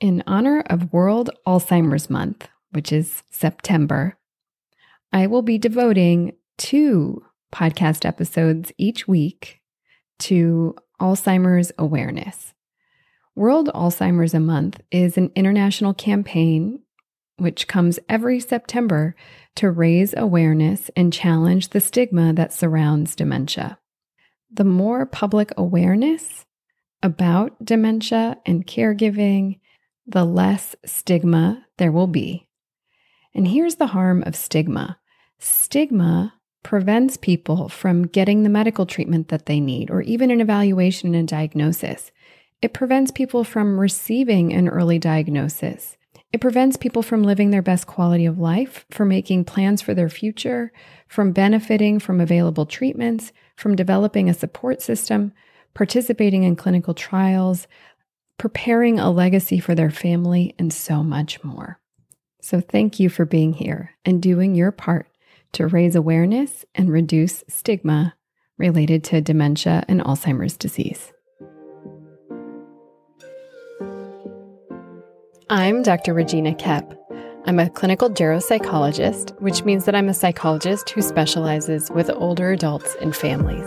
In honor of World Alzheimer's Month, which is September, I will be devoting two podcast episodes each week to Alzheimer's awareness. World Alzheimer's a Month is an international campaign which comes every September to raise awareness and challenge the stigma that surrounds dementia. The more public awareness about dementia and caregiving, the less stigma there will be. And here's the harm of stigma stigma prevents people from getting the medical treatment that they need or even an evaluation and diagnosis. It prevents people from receiving an early diagnosis. It prevents people from living their best quality of life, from making plans for their future, from benefiting from available treatments, from developing a support system, participating in clinical trials, preparing a legacy for their family, and so much more. So, thank you for being here and doing your part to raise awareness and reduce stigma related to dementia and Alzheimer's disease. I'm Dr. Regina Koepp. I'm a clinical geropsychologist, which means that I'm a psychologist who specializes with older adults and families.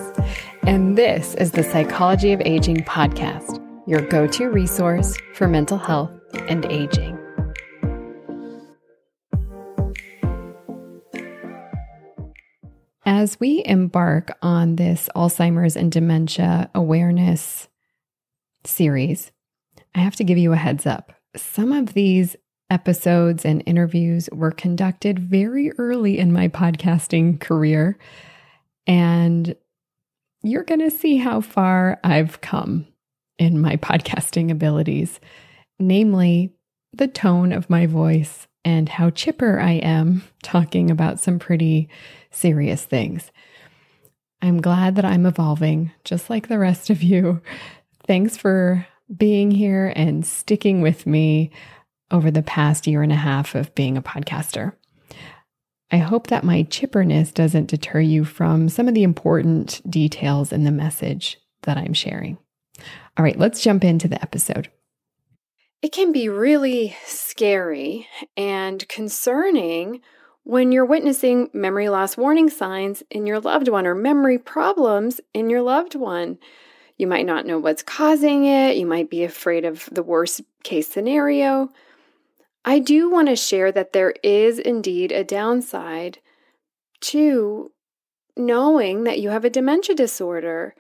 And this is the Psychology of Aging podcast, your go to resource for mental health and aging. As we embark on this Alzheimer's and dementia awareness series, I have to give you a heads up. Some of these episodes and interviews were conducted very early in my podcasting career, and you're going to see how far I've come in my podcasting abilities, namely the tone of my voice and how chipper I am talking about some pretty serious things. I'm glad that I'm evolving just like the rest of you. Thanks for being here and sticking with me over the past year and a half of being a podcaster. I hope that my chipperness doesn't deter you from some of the important details in the message that I'm sharing. All right, let's jump into the episode. It can be really scary and concerning when you're witnessing memory loss warning signs in your loved one or memory problems in your loved one. You might not know what's causing it, you might be afraid of the worst case scenario. I do want to share that there is indeed a downside to knowing that you have a dementia disorder.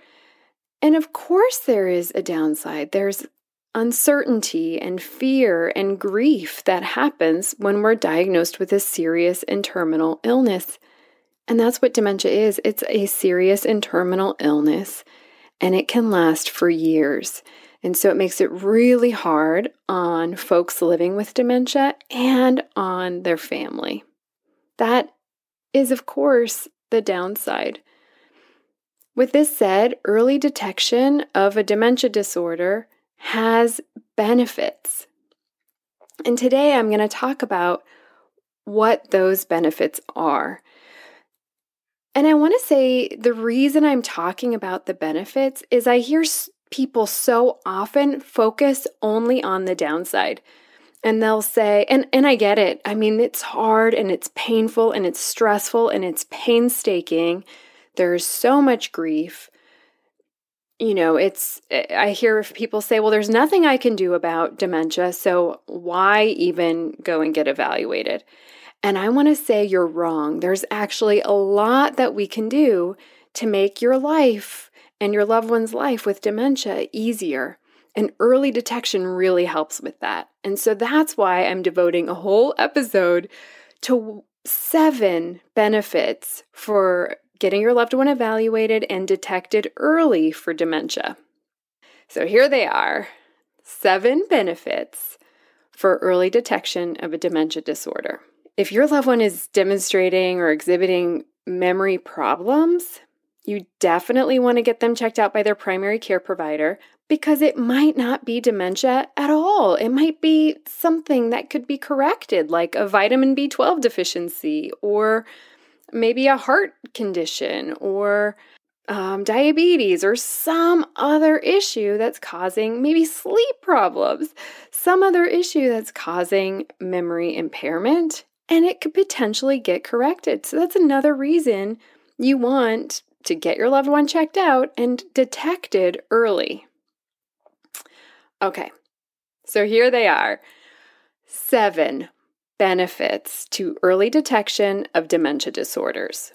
And of course, there is a downside. There's uncertainty and fear and grief that happens when we're diagnosed with a serious and terminal illness. And that's what dementia is it's a serious and terminal illness, and it can last for years. And so it makes it really hard on folks living with dementia and on their family. That is, of course, the downside. With this said, early detection of a dementia disorder has benefits. And today I'm going to talk about what those benefits are. And I want to say the reason I'm talking about the benefits is I hear people so often focus only on the downside. And they'll say, and, and I get it. I mean, it's hard and it's painful and it's stressful and it's painstaking. There's so much grief you know, it's, eh, I hear people say, well, there's nothing I can do about dementia, so why even go and get evaluated? And I want to say you're wrong. There's actually a lot that we can do to make your life and your loved one's life with dementia easier. And early detection really helps with that. And so that's why I'm devoting a whole episode to seven benefits for getting your loved one evaluated and detected early for dementia. So here they are seven benefits for early detection of a dementia disorder. If your loved one is demonstrating or exhibiting memory problems, you definitely want to get them checked out by their primary care provider because it might not be dementia at all. It might be something that could be corrected, like a vitamin B12 deficiency or maybe a heart condition or um, diabetes or some other issue that's causing maybe sleep problems, some other issue that's causing memory impairment, and it could potentially get corrected. So that's another reason you want to get your loved one checked out and detected early. Okay, so here they are seven benefits to early detection of dementia disorders.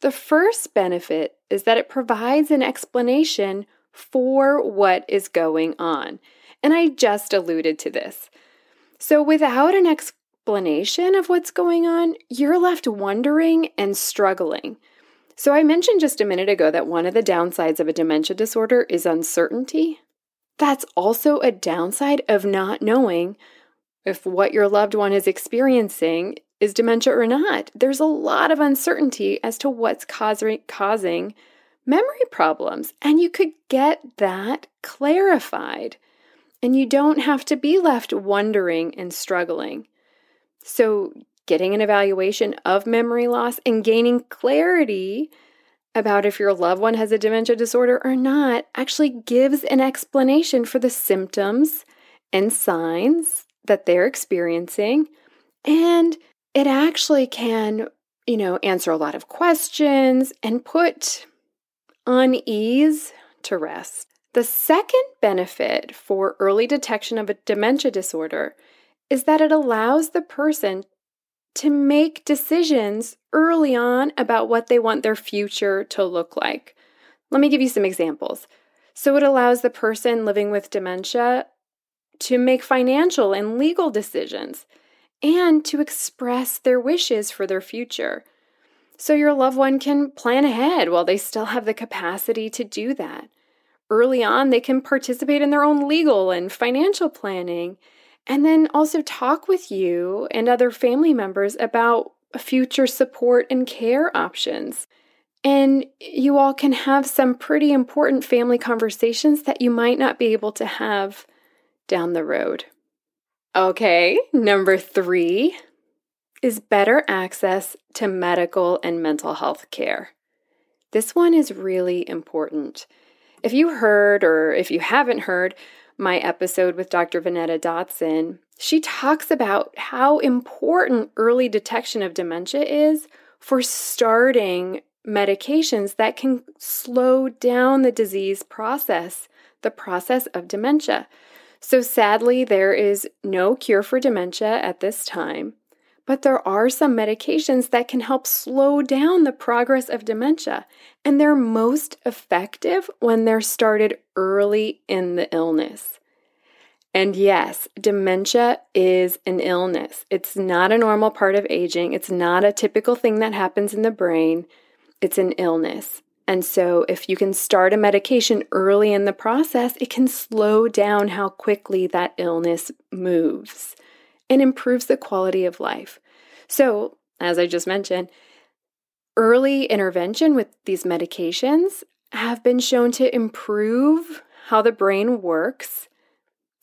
The first benefit is that it provides an explanation for what is going on. And I just alluded to this. So, without an explanation of what's going on, you're left wondering and struggling. So, I mentioned just a minute ago that one of the downsides of a dementia disorder is uncertainty. That's also a downside of not knowing if what your loved one is experiencing is dementia or not. There's a lot of uncertainty as to what's causing, memory problems, and you could get that clarified. And you don't have to be left wondering and struggling. So, getting an evaluation of memory loss and gaining clarity about if your loved one has a dementia disorder or not actually gives an explanation for the symptoms and signs that they're experiencing. And it actually can, you know, answer a lot of questions and put unease to rest. The second benefit for early detection of a dementia disorder is that it allows the person to make decisions early on about what they want their future to look like. Let me give you some examples. So, it allows the person living with dementia to make financial and legal decisions and to express their wishes for their future. So your loved one can plan ahead while they still have the capacity to do that. Early on, they can participate in their own legal and financial planning, and then also talk with you and other family members about future support and care options. And you all can have some pretty important family conversations that you might not be able to have down the road. Okay, number three is better access to medical and mental health care. This one is really important. If you heard, or if you haven't heard, my episode with Dr. Vonetta Dotson, she talks about how important early detection of dementia is for starting medications that can slow down the disease process, the process of dementia. So sadly, there is no cure for dementia at this time, but there are some medications that can help slow down the progress of dementia, and they're most effective when they're started early in the illness. And yes, dementia is an illness. It's not a normal part of aging. It's not a typical thing that happens in the brain. It's an illness. And so, if you can start a medication early in the process, it can slow down how quickly that illness moves and improves the quality of life. So, as I just mentioned, early intervention with these medications have been shown to improve how the brain works,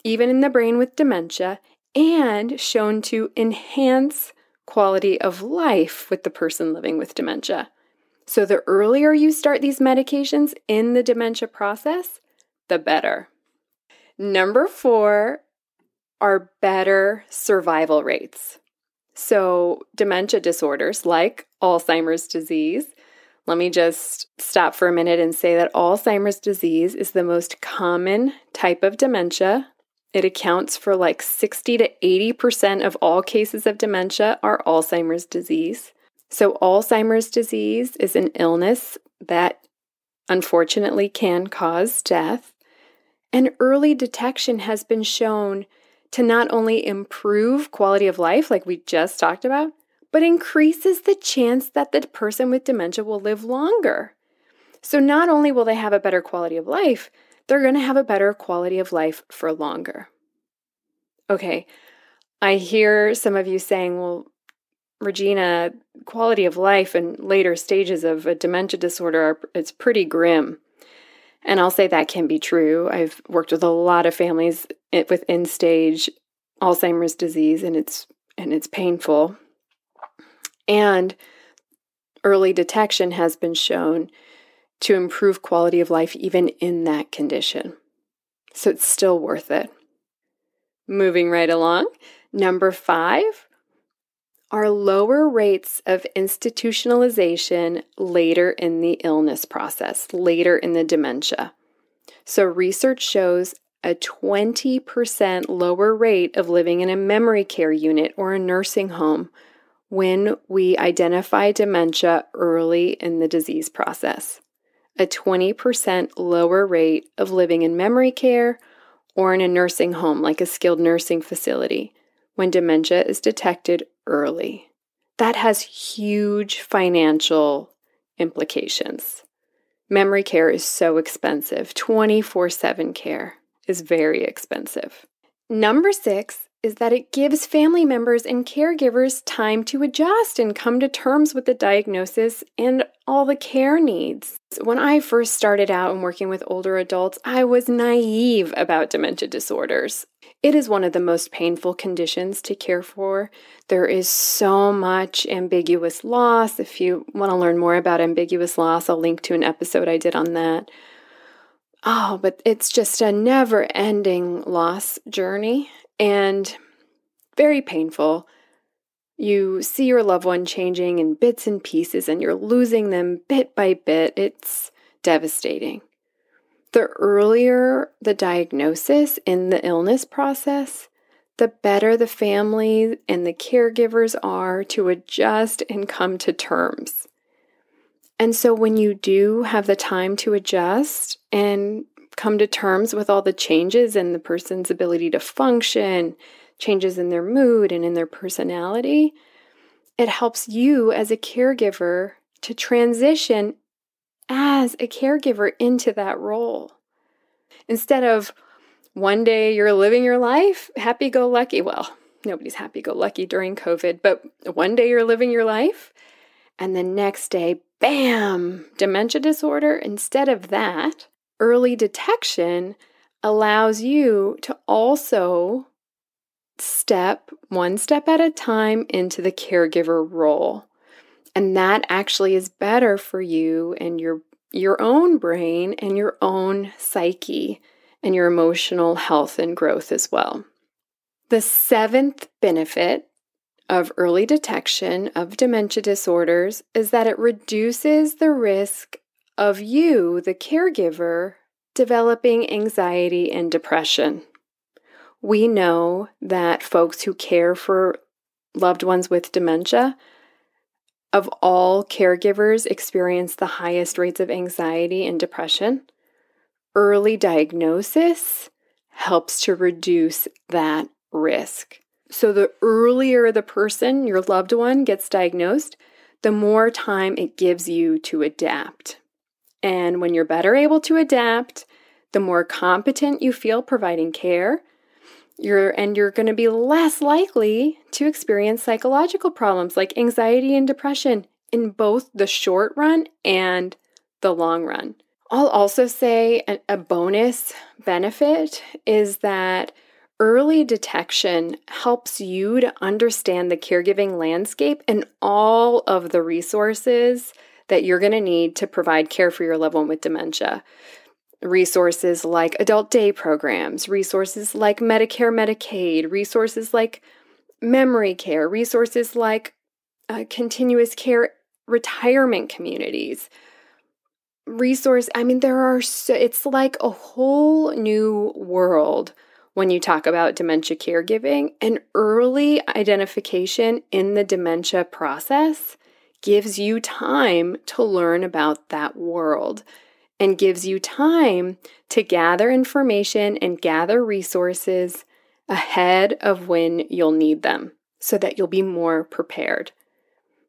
even in the brain with dementia, and shown to enhance quality of life with the person living with dementia. So, the earlier you start these medications in the dementia process, the better. Number four are better survival rates. So, dementia disorders like Alzheimer's disease. Let me just stop for a minute and say that Alzheimer's disease is the most common type of dementia. It accounts for like 60 to 80% of all cases of dementia are Alzheimer's disease. So, Alzheimer's disease is an illness that unfortunately can cause death. And early detection has been shown to not only improve quality of life, like we just talked about, but increases the chance that the person with dementia will live longer. So, not only will they have a better quality of life, they're going to have a better quality of life for longer. Okay, I hear some of you saying, well, Regina, quality of life in later stages of a dementia disorder are, it's pretty grim. And I'll say that can be true. I've worked with a lot of families with end stage Alzheimer's disease and it's and it's painful. And early detection has been shown to improve quality of life even in that condition. So it's still worth it. Moving right along, number five are lower rates of institutionalization later in the illness process, later in the dementia. So, research shows a 20% lower rate of living in a memory care unit or a nursing home when we identify dementia early in the disease process. A 20% lower rate of living in memory care or in a nursing home, like a skilled nursing facility, when dementia is detected early. That has huge financial implications. Memory care is so expensive. 24 7 care is very expensive. Number six is that it gives family members and caregivers time to adjust and come to terms with the diagnosis and all the care needs. When I first started out and working with older adults, I was naive about dementia disorders. It is one of the most painful conditions to care for. There is so much ambiguous loss. If you want to learn more about ambiguous loss, I'll link to an episode I did on that. Oh, but it's just a never ending loss journey and very painful. You see your loved one changing in bits and pieces, and you're losing them bit by bit. It's devastating. The earlier the diagnosis in the illness process, the better the family and the caregivers are to adjust and come to terms. And so, when you do have the time to adjust and come to terms with all the changes in the person's ability to function, changes in their mood and in their personality, it helps you as a caregiver to transition as a caregiver into that role. Instead of one day you're living your life happy go lucky, well, nobody's happy go lucky during COVID, but one day you're living your life, and the next day, bam, dementia disorder. Instead of that, early detection allows you to also step one step at a time into the caregiver role. And that actually is better for you and your your own brain and your own psyche and your emotional health and growth as well. The seventh benefit of early detection of dementia disorders is that it reduces the risk of you, the caregiver, developing anxiety and depression. We know that folks who care for loved ones with dementia, of all caregivers, experience the highest rates of anxiety and depression. Early diagnosis helps to reduce that risk. So, the earlier the person, your loved one, gets diagnosed, the more time it gives you to adapt. And when you're better able to adapt, the more competent you feel providing care, you're and you're going to be less likely to experience psychological problems like anxiety and depression in both the short run and the long run. I'll also say a, a bonus benefit is that early detection helps you to understand the caregiving landscape and all of the resources that you're going to need to provide care for your loved one with dementia. Resources like adult day programs, resources like Medicare, Medicaid, resources like memory care, resources like uh, continuous care retirement communities. Resource, I mean, there are so, it's like a whole new world when you talk about dementia caregiving and early identification in the dementia process gives you time to learn about that world and gives you time to gather information and gather resources ahead of when you'll need them so that you'll be more prepared.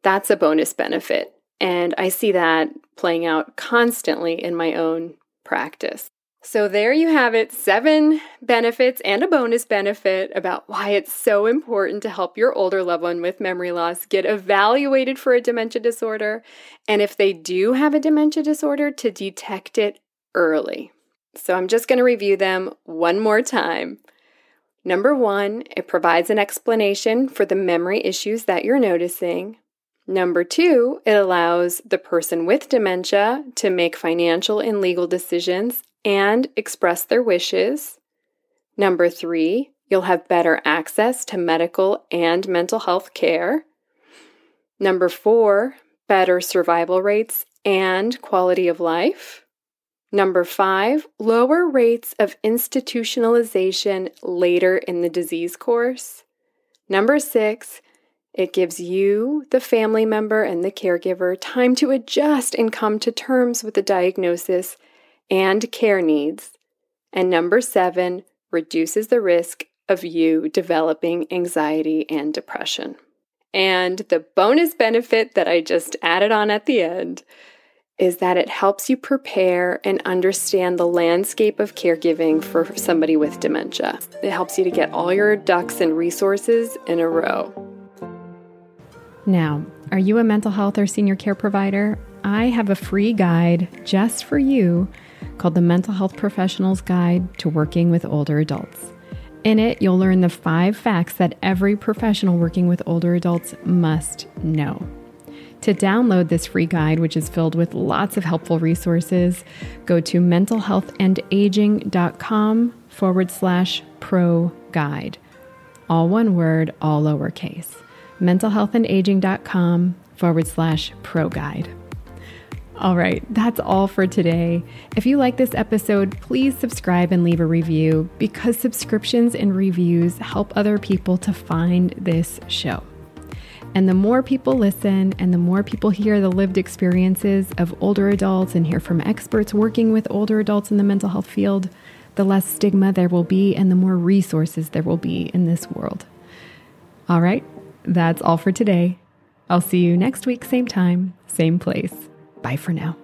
That's a bonus benefit. And I see that playing out constantly in my own practice. So, there you have it seven benefits and a bonus benefit about why it's so important to help your older loved one with memory loss get evaluated for a dementia disorder. And if they do have a dementia disorder, to detect it early. So, I'm just going to review them one more time. Number one, it provides an explanation for the memory issues that you're noticing. Number two, it allows the person with dementia to make financial and legal decisions and express their wishes. Number three, you'll have better access to medical and mental health care. Number four, better survival rates and quality of life. Number five, lower rates of institutionalization later in the disease course. Number six, it gives you, the family member, and the caregiver time to adjust and come to terms with the diagnosis and care needs. And number seven, reduces the risk of you developing anxiety and depression. And the bonus benefit that I just added on at the end is that it helps you prepare and understand the landscape of caregiving for somebody with dementia. It helps you to get all your ducks and resources in a row. Now, are you a mental health or senior care provider? I have a free guide just for you called the Mental Health Professional's Guide to Working with Older Adults. In it, you'll learn the five facts that every professional working with older adults must know. To download this free guide, which is filled with lots of helpful resources, go to mentalhealthandaging.com forward slash pro guide. All one word, all lowercase mentalhealthandaging.com forward slash pro guide. All right, that's all for today. If you like this episode, please subscribe and leave a review because subscriptions and reviews help other people to find this show. And the more people listen and the more people hear the lived experiences of older adults and hear from experts working with older adults in the mental health field, the less stigma there will be and the more resources there will be in this world. All right, that's all for today. I'll see you next week, same time, same place. Bye for now.